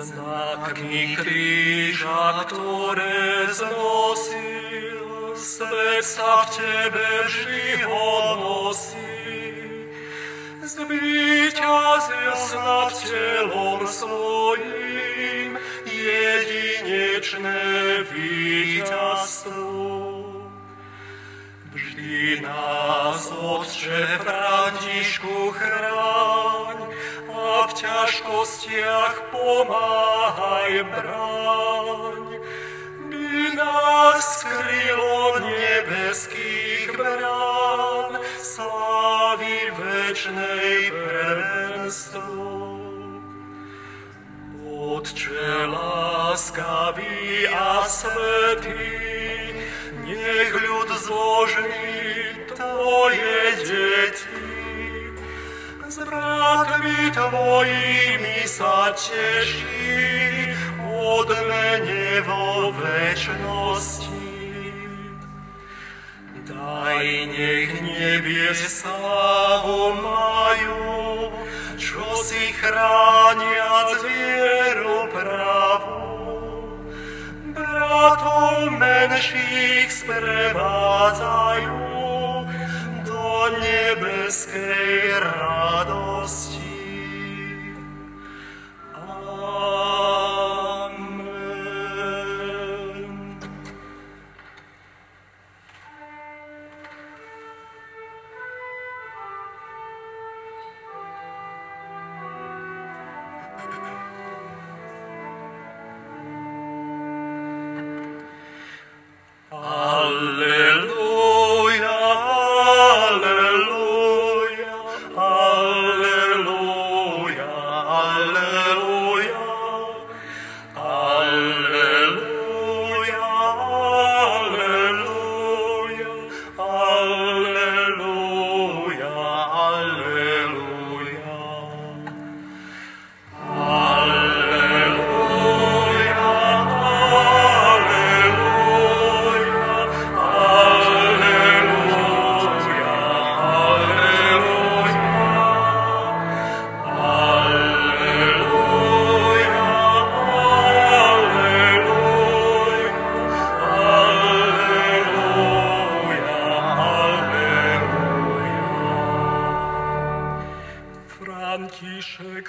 Znakmi kríža, ktoré znosil, svet sa v tebe vždy odnosí. Zvíťazil snad telom svojím jedinečné víťazstvo. Vždy nás, Otče Františku, chráň a v ťažkostiach pomáhaj bráň. By nás skrylo nebeských brán, slávy večnej prvenstvo. Otče láskavý a svetý, sa teší odmene vo večnosti. Daj nech nebies slávu majú, čo si chránia zvieru pravu bratov menších sprevádzajú do nebeskej radosti.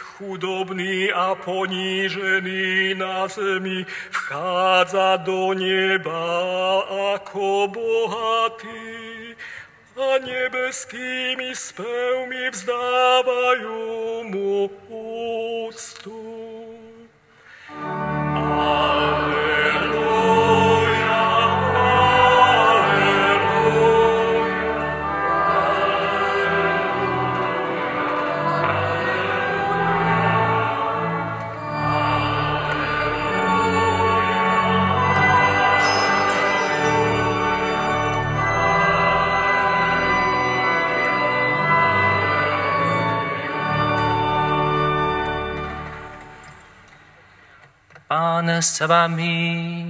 chudobný a ponížený na zemi, vchádza do neba ako bohatý a nebeskými spevmi vzdávajú mu úctu. S vami.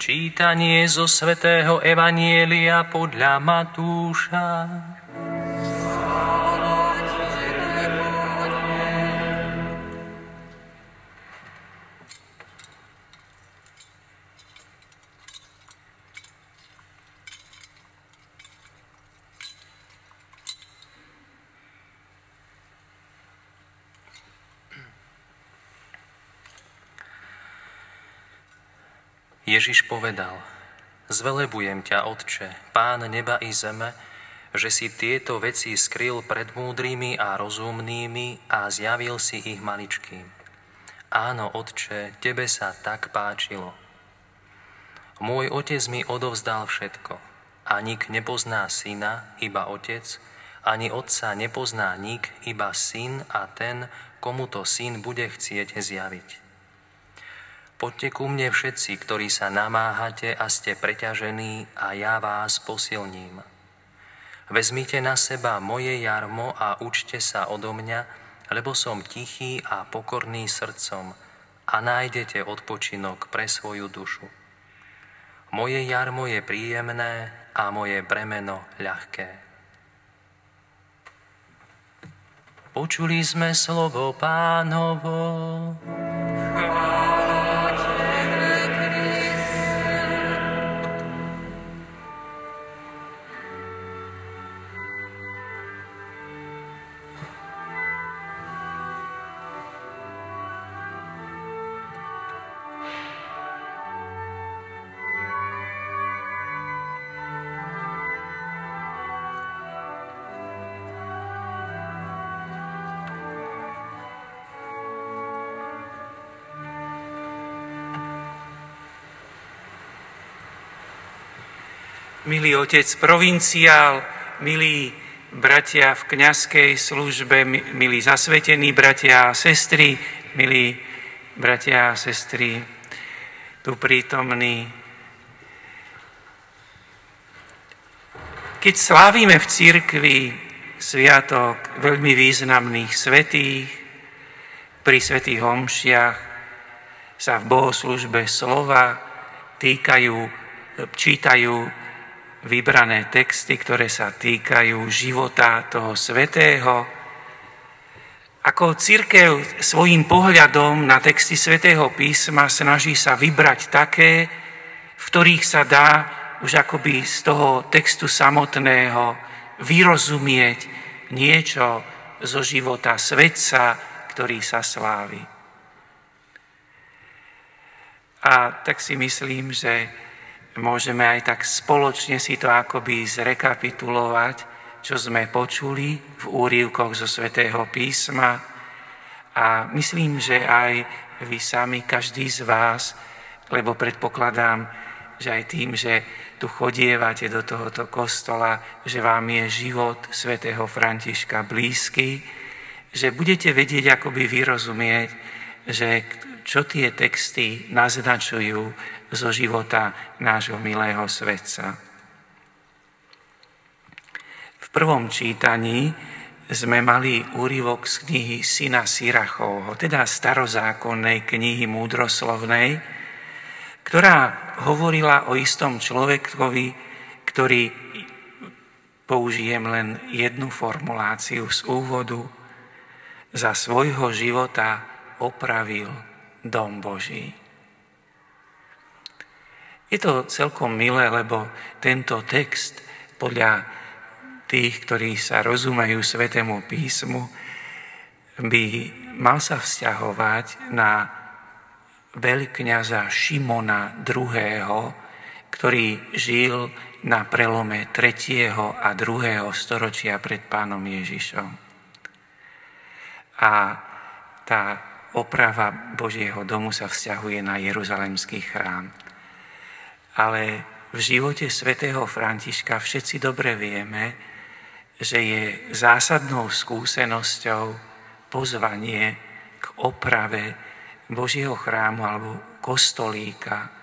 Čítanie zo svätého Evanielia podľa Matúša. Ježiš povedal, zvelebujem ťa, Otče, Pán neba i zeme, že si tieto veci skryl pred múdrymi a rozumnými a zjavil si ich maličkým. Áno, Otče, Tebe sa tak páčilo. Môj Otec mi odovzdal všetko a nik nepozná syna, iba Otec, ani Otca nepozná nik, iba syn a ten, komu to syn bude chcieť zjaviť. Poďte ku mne všetci, ktorí sa namáhate a ste preťažení a ja vás posilním. Vezmite na seba moje jarmo a učte sa odo mňa, lebo som tichý a pokorný srdcom a nájdete odpočinok pre svoju dušu. Moje jarmo je príjemné a moje bremeno ľahké. Počuli sme slovo pánovo. Milý otec provinciál, milí bratia v kňazskej službe, milí zasvetení bratia a sestry, milí bratia a sestry tu prítomní. Keď slávime v církvi sviatok veľmi významných svetých, pri svetých homšiach sa v bohoslužbe slova týkajú, čítajú vybrané texty, ktoré sa týkajú života toho svetého. Ako církev svojím pohľadom na texty svätého písma snaží sa vybrať také, v ktorých sa dá už akoby z toho textu samotného vyrozumieť niečo zo života svetca, ktorý sa slávi. A tak si myslím, že môžeme aj tak spoločne si to akoby zrekapitulovať, čo sme počuli v úrivkoch zo Svetého písma. A myslím, že aj vy sami, každý z vás, lebo predpokladám, že aj tým, že tu chodievate do tohoto kostola, že vám je život svätého Františka blízky, že budete vedieť akoby vyrozumieť, že čo tie texty naznačujú zo života nášho milého svetca. V prvom čítaní sme mali úryvok z knihy Syna Sirachovho, teda starozákonnej knihy múdroslovnej, ktorá hovorila o istom človekovi, ktorý, použijem len jednu formuláciu z úvodu, za svojho života opravil dom Boží. Je to celkom milé, lebo tento text podľa tých, ktorí sa rozumejú Svetému písmu, by mal sa vzťahovať na veľkňaza Šimona II., ktorý žil na prelome 3. a 2. storočia pred pánom Ježišom. A tá oprava Božieho domu sa vzťahuje na Jeruzalemský chrám. Ale v živote svätého Františka všetci dobre vieme, že je zásadnou skúsenosťou pozvanie k oprave Božieho chrámu alebo kostolíka,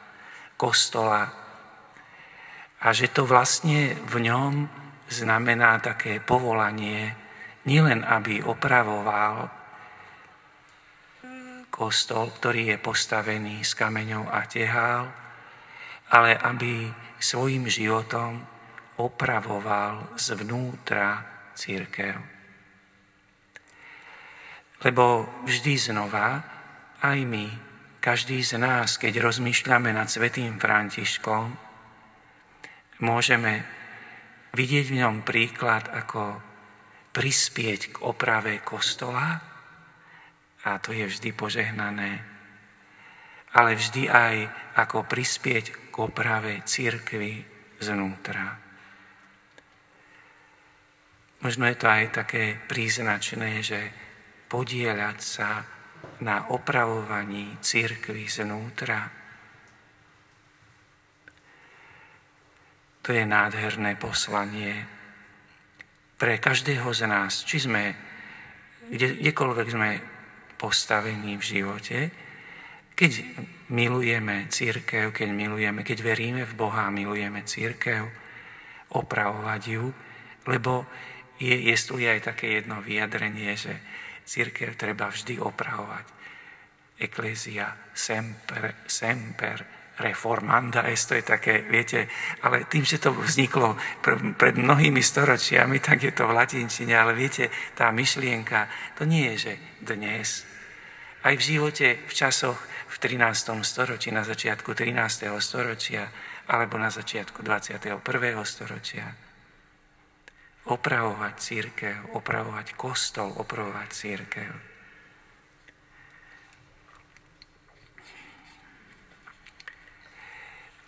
kostola. A že to vlastne v ňom znamená také povolanie, nielen aby opravoval kostol, ktorý je postavený z kameňov a tehál, ale aby svojim životom opravoval zvnútra církev. Lebo vždy znova, aj my, každý z nás, keď rozmýšľame nad Svetým Františkom, môžeme vidieť v ňom príklad, ako prispieť k oprave kostola, a to je vždy požehnané, ale vždy aj ako prispieť oprave církvy znútra. Možno je to aj také príznačné, že podieľať sa na opravovaní církvy znútra. To je nádherné poslanie pre každého z nás, či sme, kde, kdekoľvek sme postavení v živote, keď milujeme církev, keď milujeme, keď veríme v Boha a milujeme církev, opravovať ju, lebo je, je tu aj také jedno vyjadrenie, že církev treba vždy opravovať. Eklézia semper, semper reformanda, to je také, viete, ale tým, že to vzniklo pr- pred mnohými storočiami, tak je to v latinčine, ale viete, tá myšlienka, to nie je, že dnes. Aj v živote, v časoch v 13. storočí, na začiatku 13. storočia, alebo na začiatku 21. storočia. Opravovať církev, opravovať kostol, opravovať církev.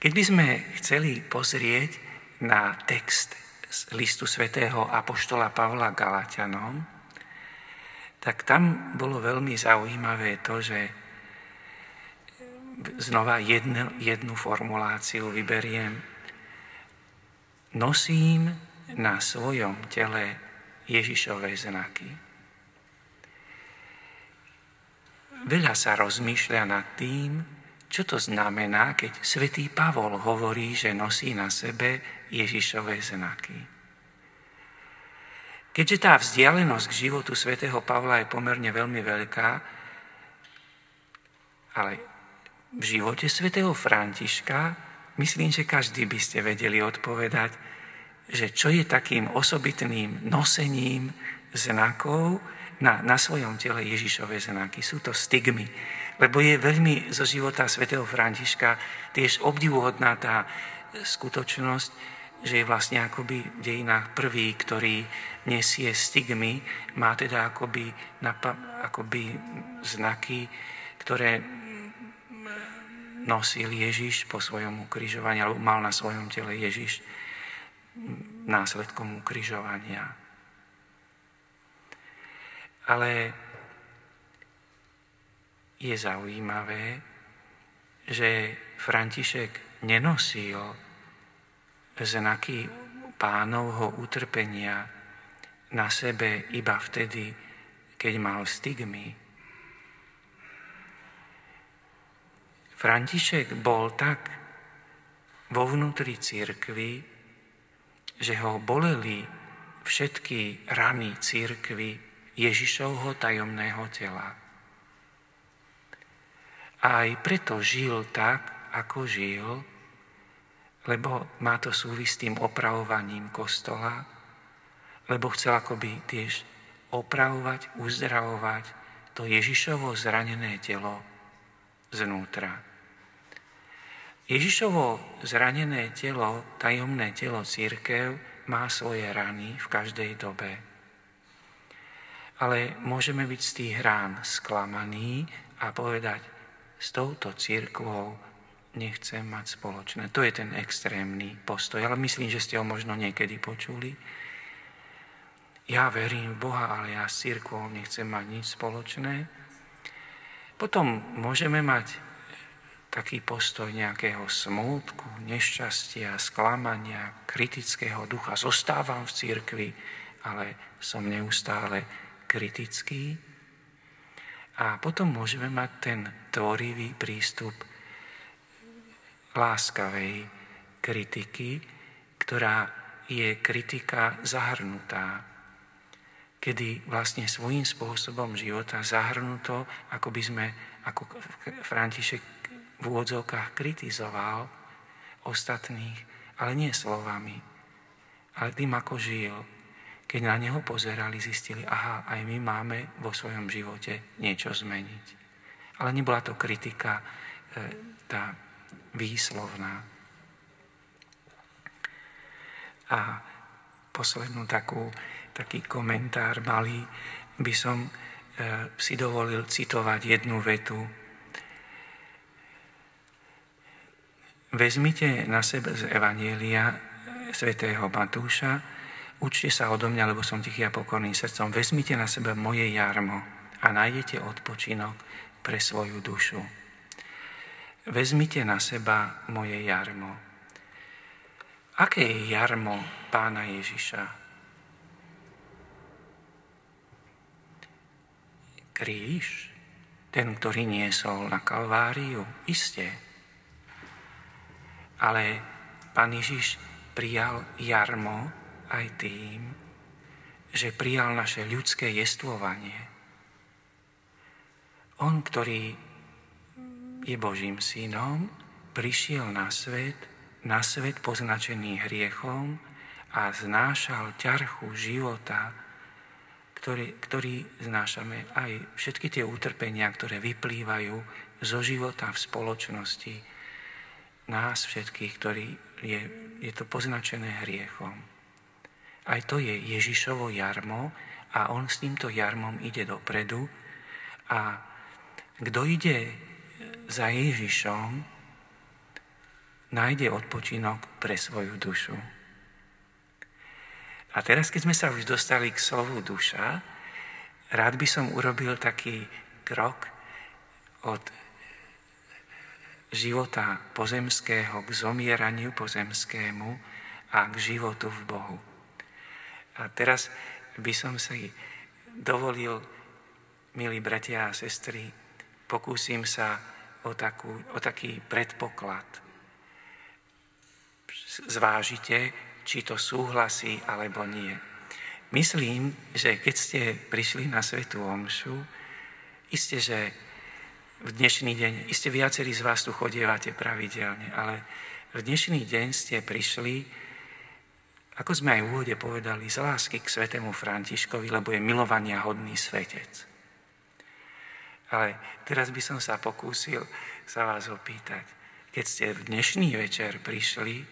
Keď by sme chceli pozrieť na text z listu svätého Apoštola Pavla Galatianom, tak tam bolo veľmi zaujímavé to, že znova jednu, jednu formuláciu vyberiem. Nosím na svojom tele Ježišové znaky. Veľa sa rozmýšľa nad tým, čo to znamená, keď svätý Pavol hovorí, že nosí na sebe Ježišové znaky? Keďže tá vzdialenosť k životu svätého Pavla je pomerne veľmi veľká, ale v živote svätého Františka myslím, že každý by ste vedeli odpovedať, že čo je takým osobitným nosením znakov na, na svojom tele Ježišové znaky. Sú to stigmy lebo je veľmi zo života svätého Františka tiež obdivuhodná tá skutočnosť, že je vlastne akoby v dejinách prvý, ktorý nesie stigmy, má teda akoby, akoby znaky, ktoré nosil Ježiš po svojom ukrižovaní, alebo mal na svojom tele Ježiš následkom ukrižovania. Ale je zaujímavé, že František nenosil znaky pánovho utrpenia na sebe iba vtedy, keď mal stigmy. František bol tak vo vnútri církvy, že ho boleli všetky rany církvy Ježišovho tajomného tela. A aj preto žil tak, ako žil, lebo má to súvisť s tým opravovaním kostola, lebo chcel akoby tiež opravovať, uzdravovať to Ježišovo zranené telo znútra. Ježišovo zranené telo, tajomné telo církev má svoje rany v každej dobe. Ale môžeme byť z tých rán sklamaní a povedať, s touto církvou nechcem mať spoločné. To je ten extrémny postoj, ale myslím, že ste ho možno niekedy počuli. Ja verím v Boha, ale ja s církvou nechcem mať nič spoločné. Potom môžeme mať taký postoj nejakého smútku, nešťastia, sklamania, kritického ducha. Zostávam v církvi, ale som neustále kritický. A potom môžeme mať ten tvorivý prístup láskavej kritiky, ktorá je kritika zahrnutá, kedy vlastne svojím spôsobom života zahrnuto, ako by sme, ako František v úvodzovkách kritizoval ostatných, ale nie slovami, ale tým, ako žil, keď na neho pozerali, zistili, aha, aj my máme vo svojom živote niečo zmeniť. Ale nebola to kritika e, tá výslovná. A poslednú takú, taký komentár malý by som e, si dovolil citovať jednu vetu. Vezmite na sebe z Evanielia svätého Matúša, Učte sa odo mňa, lebo som tichý a pokorný srdcom. Vezmite na seba moje jarmo a nájdete odpočinok pre svoju dušu. Vezmite na seba moje jarmo. Aké je jarmo pána Ježiša? Kríž, ten, ktorý niesol na Kalváriu, isté. Ale pán Ježiš prijal jarmo, aj tým, že prijal naše ľudské jestvovanie. On, ktorý je Božím synom, prišiel na svet, na svet poznačený hriechom a znášal ťarchu života, ktorý, ktorý znášame aj všetky tie utrpenia, ktoré vyplývajú zo života v spoločnosti nás všetkých, ktorý je, je to poznačené hriechom. Aj to je Ježišovo jarmo a on s týmto jarmom ide dopredu a kto ide za Ježišom, nájde odpočinok pre svoju dušu. A teraz, keď sme sa už dostali k slovu duša, rád by som urobil taký krok od života pozemského k zomieraniu pozemskému a k životu v Bohu. A teraz by som si dovolil, milí bratia a sestry, pokúsim sa o, takú, o taký predpoklad. Zvážite, či to súhlasí alebo nie. Myslím, že keď ste prišli na Svetú Omšu, isté, že v dnešný deň, iste viacerí z vás tu chodievate pravidelne, ale v dnešný deň ste prišli, ako sme aj v úvode povedali, z lásky k svetému Františkovi, lebo je milovania hodný svetec. Ale teraz by som sa pokúsil sa vás opýtať, keď ste v dnešný večer prišli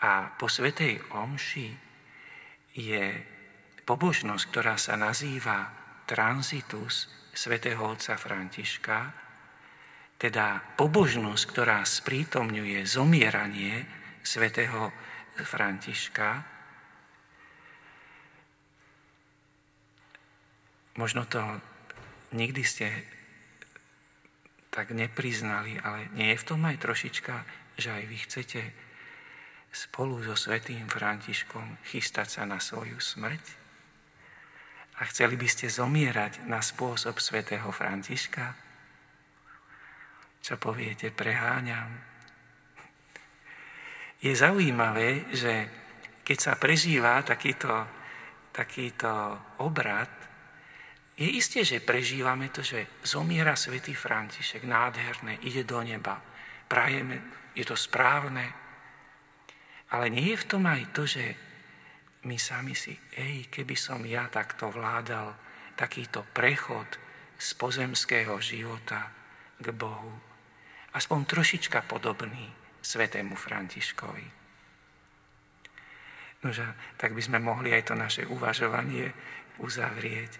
a po Svetej Omši je pobožnosť, ktorá sa nazýva transitus svätého otca Františka, teda pobožnosť, ktorá sprítomňuje zomieranie svätého Františka, možno to nikdy ste tak nepriznali, ale nie je v tom aj trošička, že aj vy chcete spolu so svetým Františkom chystať sa na svoju smrť? A chceli by ste zomierať na spôsob svätého Františka? Čo poviete, preháňam? Je zaujímavé, že keď sa prežíva takýto, takýto obrad, je isté, že prežívame to, že zomiera svätý František, nádherné, ide do neba. Prajeme, je to správne, ale nie je v tom aj to, že my sami si, ej, keby som ja takto vládal, takýto prechod z pozemského života k Bohu. Aspoň trošička podobný svetému Františkovi. Nože, tak by sme mohli aj to naše uvažovanie uzavrieť,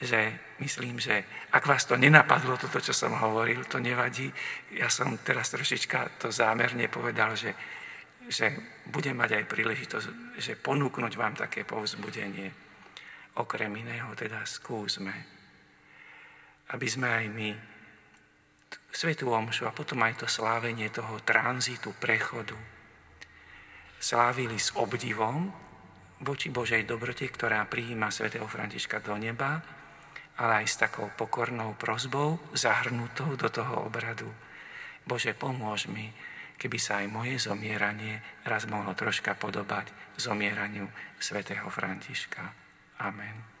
že myslím, že ak vás to nenapadlo, toto, čo som hovoril, to nevadí. Ja som teraz trošička to zámerne povedal, že že budem mať aj príležitosť, že ponúknuť vám také povzbudenie. Okrem iného teda skúsme, aby sme aj my Svetú Omšu a potom aj to slávenie toho tranzitu, prechodu slávili s obdivom voči Božej dobrote, ktorá prijíma svätého Františka do neba, ale aj s takou pokornou prozbou zahrnutou do toho obradu. Bože, pomôž mi, keby sa aj moje zomieranie raz mohlo troška podobať zomieraniu svätého Františka. Amen.